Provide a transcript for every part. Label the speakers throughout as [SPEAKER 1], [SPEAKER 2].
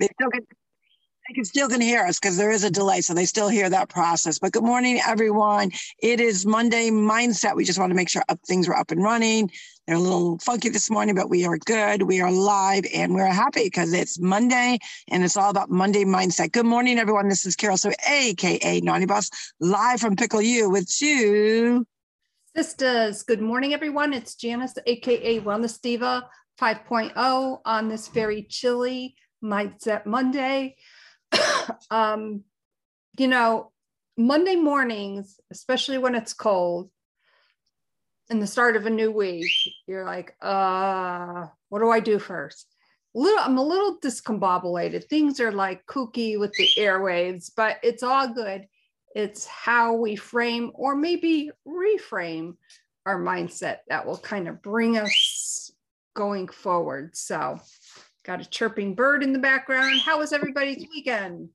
[SPEAKER 1] they still can they can still can hear us because there is a delay, so they still hear that process. But good morning, everyone. It is Monday mindset. We just want to make sure up, things are up and running. They're a little funky this morning, but we are good. We are live and we're happy because it's Monday and it's all about Monday mindset. Good morning, everyone. This is Carol, Sue AKA Naughty Boss, live from Pickle U with two
[SPEAKER 2] sisters. Good morning, everyone. It's Janice, AKA Wellness Diva 5.0 on this very chilly Mindset Monday. um, you know, Monday mornings, especially when it's cold in the start of a new week, you're like, uh, what do I do first? little I'm a little discombobulated. Things are like kooky with the airwaves, but it's all good. It's how we frame or maybe reframe our mindset that will kind of bring us going forward. So, got a chirping bird in the background. How was everybody's weekend?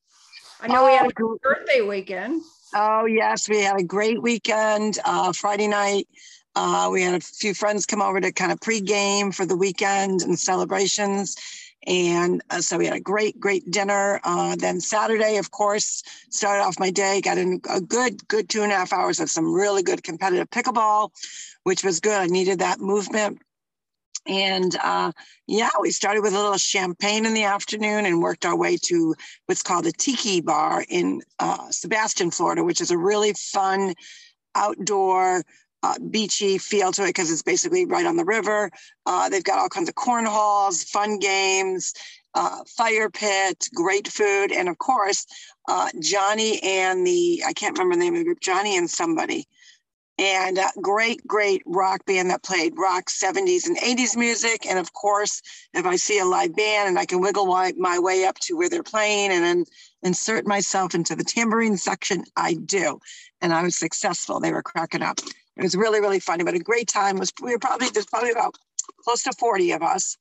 [SPEAKER 2] I know oh, we had a birthday weekend.
[SPEAKER 1] Oh, yes, we had a great weekend. Uh, Friday night, uh, we had a few friends come over to kind of pregame for the weekend and celebrations. And uh, so we had a great, great dinner. Uh, then Saturday, of course, started off my day, got in a good, good two and a half hours of some really good competitive pickleball, which was good. I needed that movement. And uh, yeah, we started with a little champagne in the afternoon and worked our way to what's called a tiki bar in uh, Sebastian, Florida, which is a really fun outdoor uh, beachy feel to it because it's basically right on the river. Uh, they've got all kinds of corn cornholes, fun games, uh, fire pit, great food, and of course, uh, Johnny and the I can't remember the name of the group, Johnny and somebody. And uh, great, great rock band that played rock 70s and 80s music. And of course, if I see a live band and I can wiggle my, my way up to where they're playing and then insert myself into the tambourine section, I do. And I was successful. They were cracking up. It was really, really funny, but a great time. was we were probably there's probably about close to 40 of us.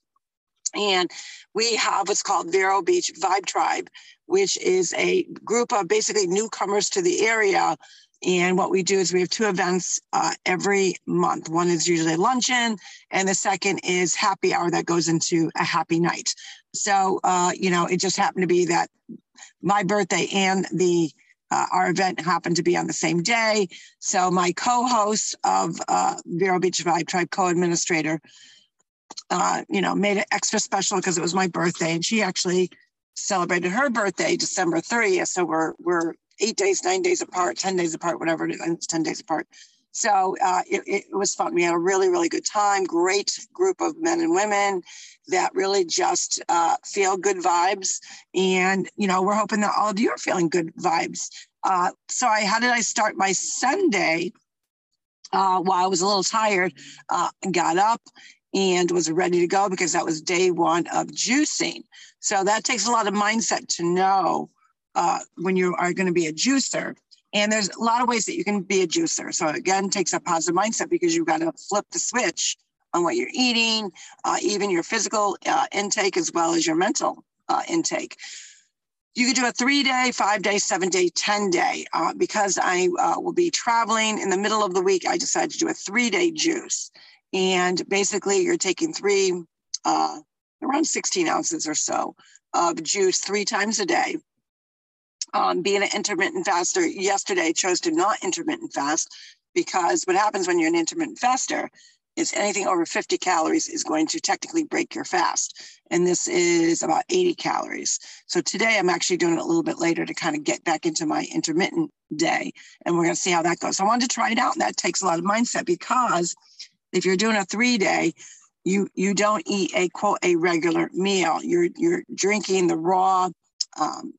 [SPEAKER 1] And we have what's called Vero Beach Vibe Tribe, which is a group of basically newcomers to the area. And what we do is we have two events uh, every month. One is usually luncheon, and the second is happy hour that goes into a happy night. So, uh, you know, it just happened to be that my birthday and the uh, our event happened to be on the same day. So my co-host of uh, Vero Beach Vibe Tribe co-administrator, uh, you know, made it extra special because it was my birthday, and she actually celebrated her birthday December 30th. So we're we're eight days, nine days apart, ten days apart, whatever it is. It's ten days apart. So uh, it, it was fun. We had a really, really good time. Great group of men and women that really just uh, feel good vibes. And, you know, we're hoping that all of you are feeling good vibes. Uh, so I, how did I start my Sunday? Uh, while I was a little tired, uh, got up and was ready to go because that was day one of juicing. So that takes a lot of mindset to know uh, when you are going to be a juicer and there's a lot of ways that you can be a juicer. So again, takes a positive mindset because you've got to flip the switch on what you're eating, uh, even your physical uh, intake as well as your mental uh, intake. You could do a three day, five day, seven day, 10 day. Uh, because I will be traveling in the middle of the week, I decided to do a three day juice. And basically, you're taking three, around 16 ounces or so of juice three times a day um, being an intermittent faster yesterday chose to not intermittent fast because what happens when you're an intermittent faster is anything over 50 calories is going to technically break your fast. And this is about 80 calories. So today I'm actually doing it a little bit later to kind of get back into my intermittent day. And we're going to see how that goes. So I wanted to try it out. And that takes a lot of mindset because if you're doing a three day, you you don't eat a quote a regular meal. You're you're drinking the raw um,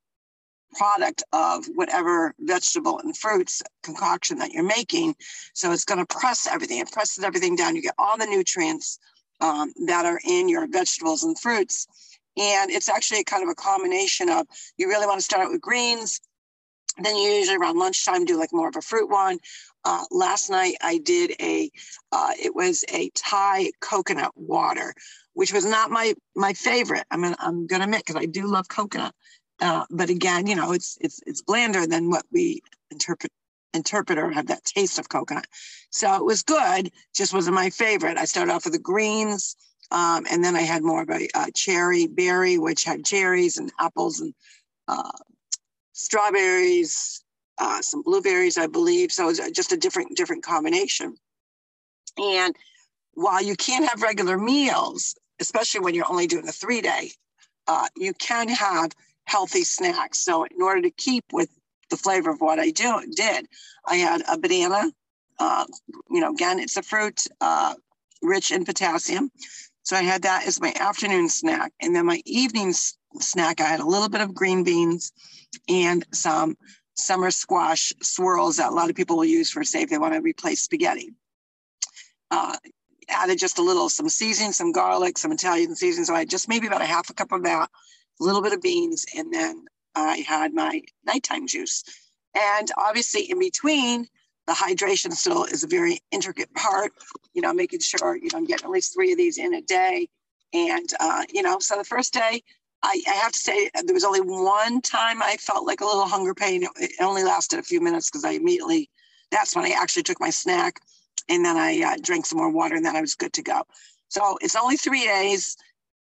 [SPEAKER 1] product of whatever vegetable and fruits concoction that you're making. So it's going to press everything. It presses everything down. You get all the nutrients um, that are in your vegetables and fruits. And it's actually kind of a combination of you really want to start out with greens. Then you usually around lunchtime do like more of a fruit one. Uh, last night I did a, uh, it was a Thai coconut water, which was not my my favorite. I mean, I'm gonna admit because I do love coconut, uh, but again, you know, it's it's it's blander than what we interpret interpret or have that taste of coconut. So it was good, just wasn't my favorite. I started off with the greens, Um, and then I had more of a, cherry berry, which had cherries and apples and uh, strawberries, uh, some blueberries, I believe. So it was just a different different combination. And while you can't have regular meals, especially when you're only doing a three day, uh, you can have healthy snacks. So in order to keep with the flavor of what I do did, I had a banana. Uh, you know, again, it's a fruit uh, rich in potassium. So I had that as my afternoon snack. And then my evening snack, I had a little bit of green beans and some summer squash swirls that a lot of people will use for, say, if they want to replace spaghetti. Uh, added just a little, some seasoning, some garlic, some Italian seasoning. So I just maybe about a half a cup of that, a little bit of beans, and then I had my nighttime juice. And obviously, in between, the hydration still is a very intricate part. You know, making sure you know I'm getting at least three of these in a day. And uh, you know, so the first day, I, I, have to say there was only one time I felt like a little hunger pain. It only lasted a few minutes because I immediately. That's when I actually took my snack, and then I uh, drank some more water, and then I was good to go. So it's only three days.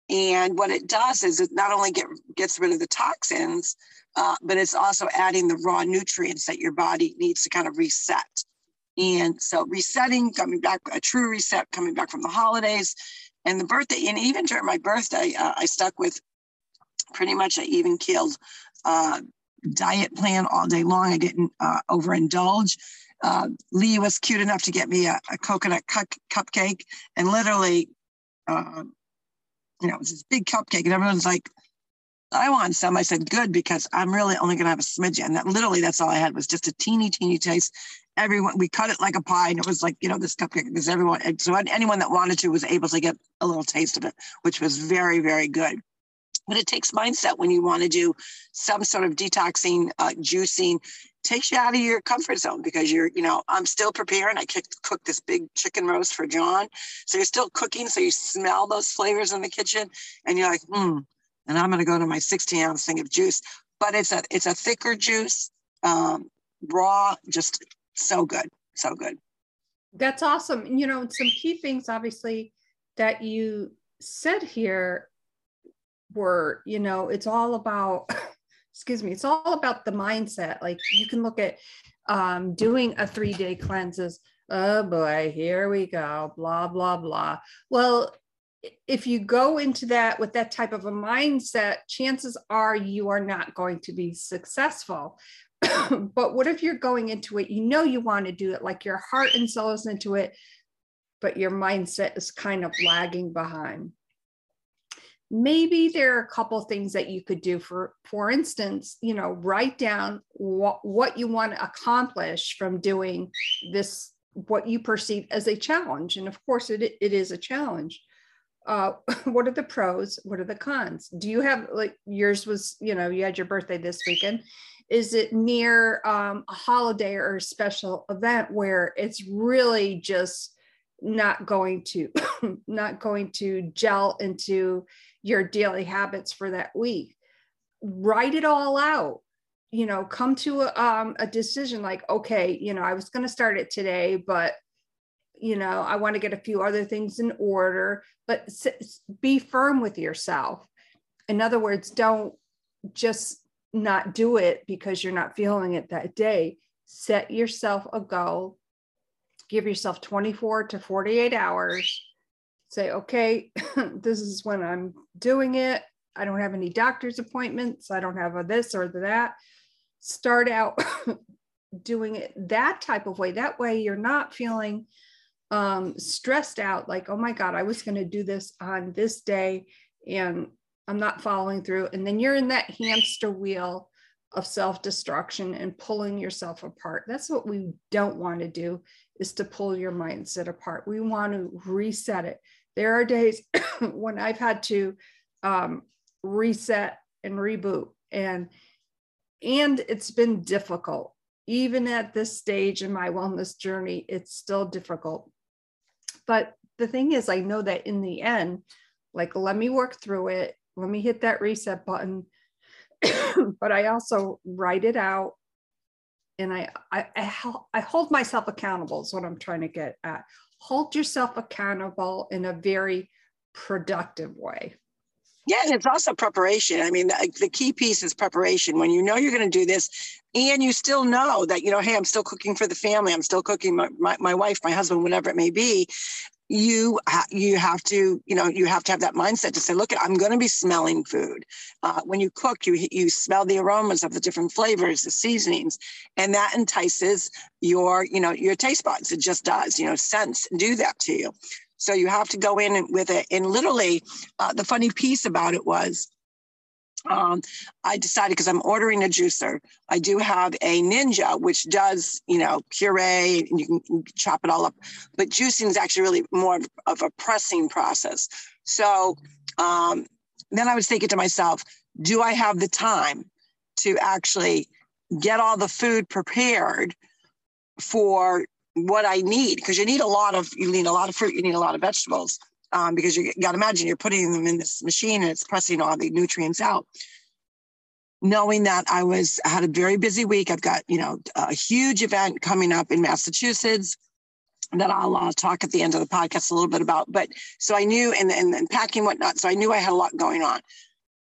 [SPEAKER 1] And what it does is it not only get, gets rid of the toxins, uh, but it's also adding the raw nutrients that your body needs to kind of reset. And so resetting, coming back, a true reset, coming back from the holidays and the birthday. And even during my birthday, uh, I stuck with pretty much an even keeled uh, diet plan all day long. I didn't uh, overindulge. Uh, Lee was cute enough to get me a, a coconut cu- cupcake and literally uh, you know, it was this big cupcake, and everyone's like, I want some. I said, good, because I'm really only going to have a smidgen. And that literally, that's all I had was just a teeny, teeny taste. Everyone, we cut it like a pie, and it was like, you know, this cupcake, because everyone, so anyone that wanted to was able to get a little taste of it, which was very, very good. But it takes mindset when you want to do some sort of detoxing, uh, juicing, takes you out of your comfort zone because you're, you know, I'm still preparing. I cooked this big chicken roast for John. So you're still cooking. So you smell those flavors in the kitchen and you're like, hmm, and I'm going to go to my 16 ounce thing of juice. But it's a, it's a thicker juice, um, raw, just so good. So good.
[SPEAKER 2] That's awesome. You know, some key things, obviously, that you said here were, you know, it's all about excuse me, it's all about the mindset. Like you can look at um, doing a three day cleanses. Oh boy, here we go, blah, blah, blah. Well, if you go into that with that type of a mindset, chances are you are not going to be successful. but what if you're going into it, you know you want to do it, like your heart and soul is into it, but your mindset is kind of lagging behind maybe there are a couple things that you could do for for instance you know write down what, what you want to accomplish from doing this what you perceive as a challenge. And of course it, it is a challenge. Uh, what are the pros? What are the cons? Do you have like yours was you know you had your birthday this weekend. Is it near um, a holiday or a special event where it's really just not going to not going to gel into your daily habits for that week. Write it all out you know come to a, um, a decision like okay you know i was going to start it today but you know i want to get a few other things in order but be firm with yourself. In other words don't just not do it because you're not feeling it that day. Set yourself a goal. Give yourself 24 to 48 hours say, okay, this is when I'm doing it. I don't have any doctor's appointments. I don't have a this or that. Start out doing it that type of way. That way, you're not feeling um, stressed out like, oh my God, I was going to do this on this day and I'm not following through. And then you're in that hamster wheel of self destruction and pulling yourself apart. That's what we don't want to do is to pull your mindset apart. We want to reset it. There are days when I've had to um, reset and reboot and and it's been difficult. Even at this stage in my wellness journey, it's still difficult. But the thing is, I know that in the end, like, let me work through it. Let me hit that reset button. but I also write it out and I, I, I, hold myself accountable is what I'm trying to get at hold yourself accountable in a very productive way.
[SPEAKER 1] Yeah, and it's also preparation. I mean, the, the key piece is preparation. When you know you're going to do this, and you still know that you know, hey, I'm still cooking for the family. I'm still cooking my, my, my wife, my husband, whatever it may be. You ha- you have to you know you have to have that mindset to say, look, I'm going to be smelling food. Uh, when you cook, you you smell the aromas of the different flavors, the seasonings, and that entices your you know your taste buds. It just does. You know, sense do that to you. So you have to go in with it. And literally, uh, the funny piece about it was um, I decided because I'm ordering a juicer, I do have a Ninja, which does, you know, puree and you can, chop it all up. But juicing is actually really more of a pressing process. So um, then I was thinking to myself, do I have the time to actually get all the food prepared for what I need because you need a lot of you need a lot of fruit, you need a lot of vegetables um, because you got to imagine you're putting them in this machine and it's pressing all the nutrients out. Knowing that I was I had a very busy week, I've got you know a huge event coming up in Massachusetts that I'll uh, talk at the end of the podcast a little bit about. But so I knew and, and and packing whatnot, so I knew I had a lot going on.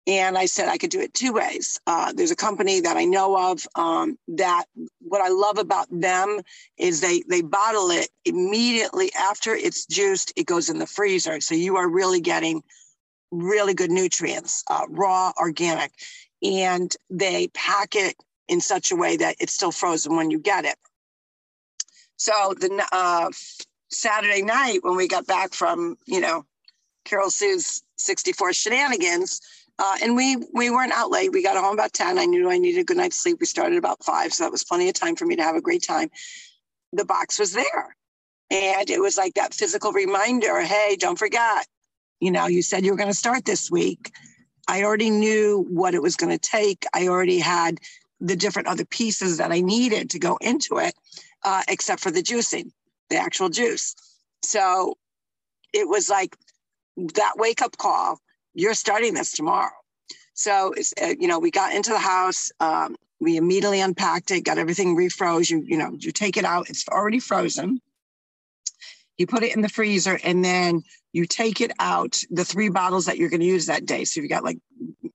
[SPEAKER 1] And I said I could do it two ways. Uh, there's a company that I know of um, that what I love about them is they they bottle it immediately after it's juiced. It goes in the freezer, so you are really getting really good nutrients, uh, raw, organic, and they pack it in such a way that it's still frozen when you get it. So the uh, Saturday night when we got back from you know Carol Sue's 64 shenanigans uh, and we we weren't out late. We got home about 10. I knew I needed a good night's sleep. We started about five, so that was plenty of time for me to have a great time. The box was there. And it was like that physical reminder, hey, don't forget, you know, you said you were going to start this week. I already knew what it was going to take. I already had the different other pieces that I needed to go into it, uh, except for the juicing, the actual juice. So it was like that wake up call you're starting this tomorrow. So, uh, you know, we got into the house. Um, we immediately unpacked it, got everything refroze. You, you know, you take it out, it's already frozen. You put it in the freezer and then you take it out, the three bottles that you're going to use that day. So you've got like,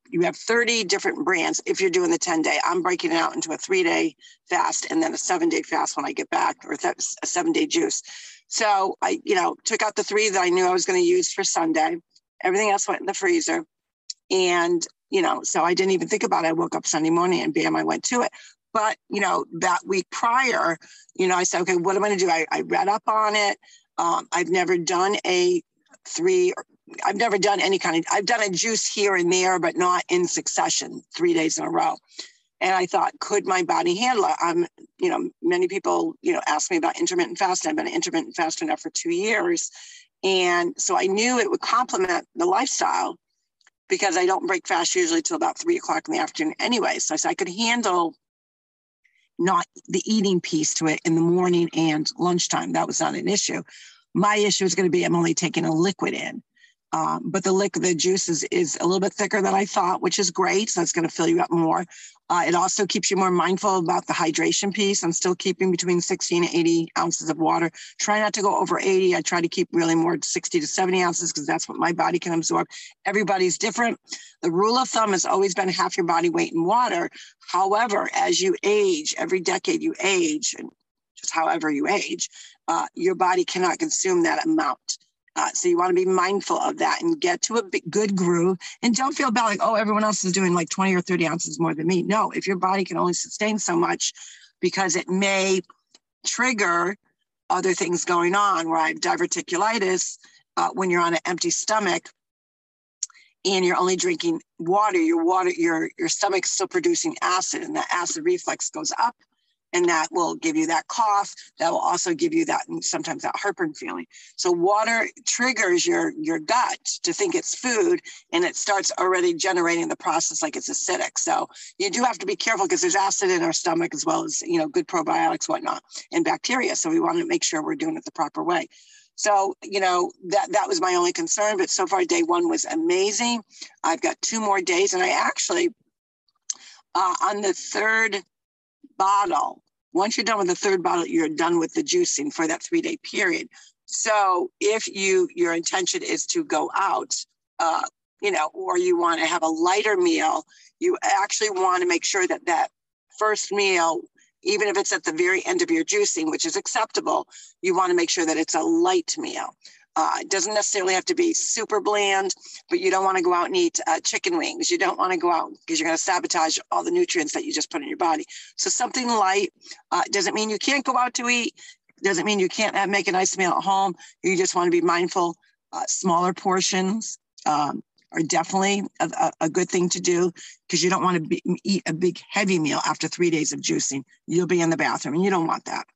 [SPEAKER 1] you have 30 different brands if you're doing the 10 day. I'm breaking it out into a three day fast and then a seven day fast when I get back, or that's a seven day juice. So I, you know, took out the three that I knew I was going to use for Sunday Everything else went in the freezer. And, you know, so I didn't even think about it. I woke up Sunday morning and bam, I went to it. But, you know, that week prior, you know, I said, okay, what am I going to do? I, I read up on it. Um, I've never done a three, I've never done any kind of, I've done a juice here and there, but not in succession, three days in a row. And I thought, could my body handle it? I'm, you know, many people, you know, ask me about intermittent fasting. I've been intermittent fasting now for two years. And so I knew it would complement the lifestyle because I don't break fast usually till about three o'clock in the afternoon anyway. So I said I could handle not the eating piece to it in the morning and lunchtime. That was not an issue. My issue is going to be I'm only taking a liquid in. Um, but the liquid, the juice is, is a little bit thicker than I thought, which is great. So it's going to fill you up more. Uh, it also keeps you more mindful about the hydration piece. I'm still keeping between 16 and 80 ounces of water. Try not to go over 80. I try to keep really more 60 to 70 ounces because that's what my body can absorb. Everybody's different. The rule of thumb has always been half your body weight in water. However, as you age, every decade you age, and just however you age, uh, your body cannot consume that amount. So you want to be mindful of that and get to a good groove and don't feel bad like, oh, everyone else is doing like 20 or 30 ounces more than me. No, if your body can only sustain so much because it may trigger other things going on, have diverticulitis, uh, when you're on an empty stomach and you're only drinking water, your water, your your stomach's still producing acid, and that acid reflux goes up and that will give you that cough that will also give you that sometimes that heartburn feeling so water triggers your your gut to think it's food and it starts already generating the process like it's acidic so you do have to be careful because there's acid in our stomach as well as you know good probiotics whatnot and bacteria so we want to make sure we're doing it the proper way so, you know, that that was my only concern. But so far, day one was amazing. I've got two more days, and I actually, uh, on the third bottle. Once you're done with the third bottle, you're done with the juicing for that three day period. So if you your intention is to go out, uh, you know, or you want to have a lighter meal, you actually want to make sure that that first meal, even if it's at the very end of your juicing, which is acceptable, you want to make sure that it's a light meal. Uh, it doesn't necessarily have to be super bland, but you don't want to go out and eat uh, chicken wings. You don't want to go out because you're going to sabotage all the nutrients that you just put in your body. So something light uh, doesn't mean you can't go out to eat. Doesn't mean you can't have, make a nice meal at home. You just want to be mindful. Uh, smaller portions um, are definitely a, a, a, good thing to do because you don't want to be, eat a big heavy meal after three days of juicing. You'll be in the bathroom and you don't want that.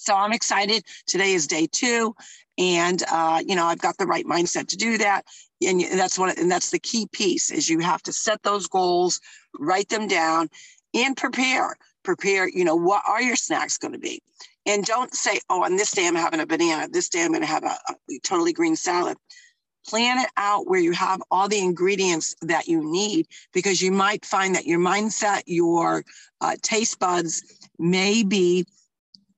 [SPEAKER 1] So I'm excited. Today is day two, and uh, you know I've got the right mindset to do that. And that's what, and that's the key piece is you have to set those goals, write them down, and prepare. Prepare. You know what are your snacks going to be, and don't say, "Oh, on this day I'm having a banana. This day I'm going to have a, a totally green salad." plan it out where you have all the ingredients that you need because you might find that your mindset your uh, taste buds may be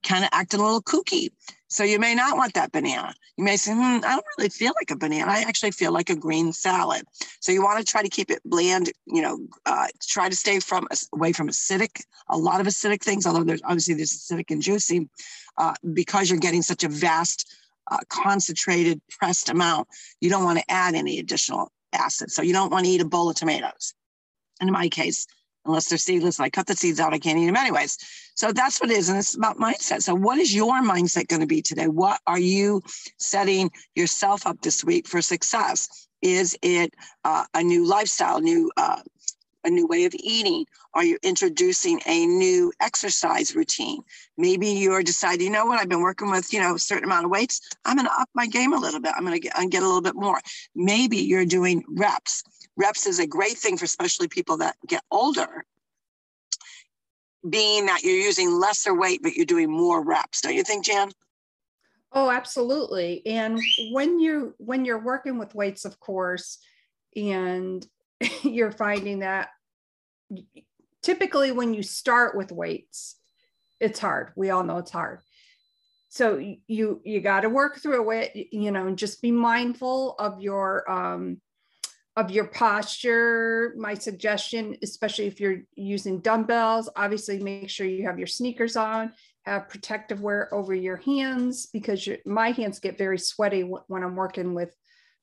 [SPEAKER 1] kind of acting a little kooky. So you may not want that banana. You may say, hmm, I don't really feel like a banana. I actually feel like a green salad. So you want to try to keep it bland, you know, uh, try to stay from away from acidic, a lot of acidic things, although there's obviously there's acidic and juicy, uh, because you're getting such a vast, uh, concentrated, pressed amount, you don't want to add any additional acid. So you don't want to eat a bowl of tomatoes. In my case, unless they're seedless. and I cut the seeds out, I can't eat them anyways. So that's what it is. And it's about mindset. So, what is your mindset going to be today? What are you setting yourself up this week for success? Is it uh, a new lifestyle, new uh, a new way of eating? Are you introducing a new exercise routine? Maybe you're deciding, you know what, I've been working with, you know, a certain amount of weights. I'm going to up my game a little bit. I'm going to get, get a little bit more. Maybe you're doing reps reps is a great thing for especially people that get older. Being that you're using lesser weight but you're doing more reps don't you think jan?
[SPEAKER 2] Oh absolutely. And when you when you're working with weights of course and you're finding that typically when you start with weights it's hard. We all know it's hard. So you you got to work through it you know just be mindful of your um of your posture. My suggestion, especially if you're using dumbbells, obviously make sure you have your sneakers on, have protective wear over your hands because your, my hands get very sweaty when I'm working with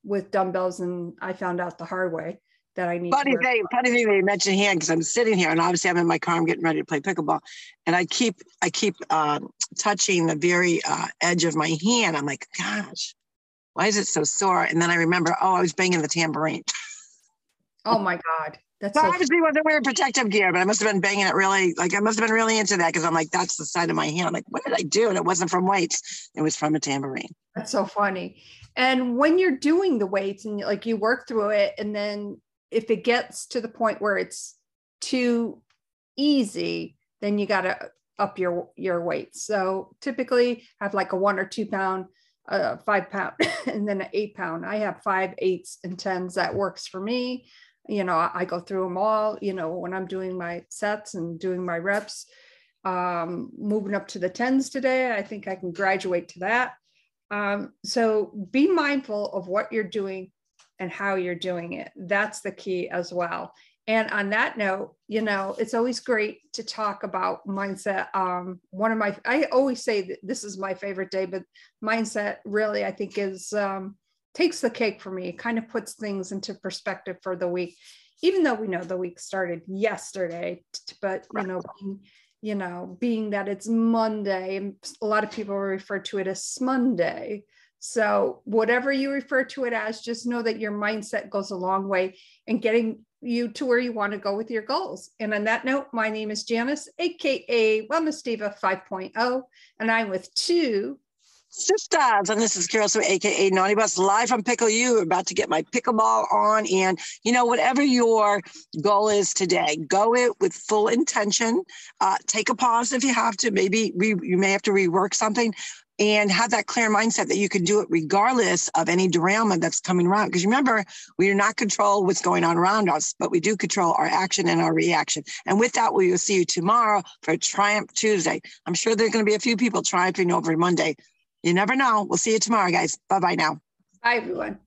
[SPEAKER 2] with dumbbells, and I found out the hard way that I need.
[SPEAKER 1] Funny thing, funny thing that you mentioned hand because I'm sitting here and obviously I'm in my car. I'm getting ready to play pickleball, and I keep I keep uh, touching the very uh, edge of my hand. I'm like, gosh, why is it so sore? And then I remember, oh, I was banging the tambourine.
[SPEAKER 2] Oh my God.
[SPEAKER 1] That's so obviously wasn't wearing protective gear, but I must have been banging it really, like I must have been really into that because I'm like, that's the side of my hand. I'm like, what did I do? And it wasn't from weights, it was from a tambourine.
[SPEAKER 2] That's so funny. And when you're doing the weights and like you work through it, and then if it gets to the point where it's too easy, then you got to up your your weights. So typically have like a one or two pound a five pound and then an eight pound. I have five, eights, and tens that works for me. You know, I, go through them all, you know, when I'm doing my sets and doing my reps. Um, moving up to the tens today, I think I can graduate to that. Um, so be mindful of what you're doing and how you're doing it. That's the key as well. And on that note, you know, it's always great to talk about mindset. Um, one of my, I always say that this is my favorite day, but mindset really, I think, is um, takes the cake for me. It kind of puts things into perspective for the week, even though we know the week started yesterday. But you know, being, you know, being that it's Monday, a lot of people refer to it as Monday. So, whatever you refer to it as, just know that your mindset goes a long way in getting you to where you want to go with your goals. And on that note, my name is Janice, aka Wellness Diva 5.0, and I'm with two
[SPEAKER 1] sisters. And this is Carol Sue, aka Naughty Boss, live from Pickle U. About to get my pickleball on. And you know, whatever your goal is today, go it with full intention. Uh, take a pause if you have to. Maybe re- you may have to rework something and have that clear mindset that you can do it regardless of any derailment that's coming around. Because remember, we do not control what's going on around us, but we do control our action and our reaction. And with that, we will see you tomorrow for Triumph Tuesday. I'm sure there's going to be a few people triumphing over Monday. You never know. We'll see you tomorrow, guys. Bye bye now.
[SPEAKER 2] Bye, everyone.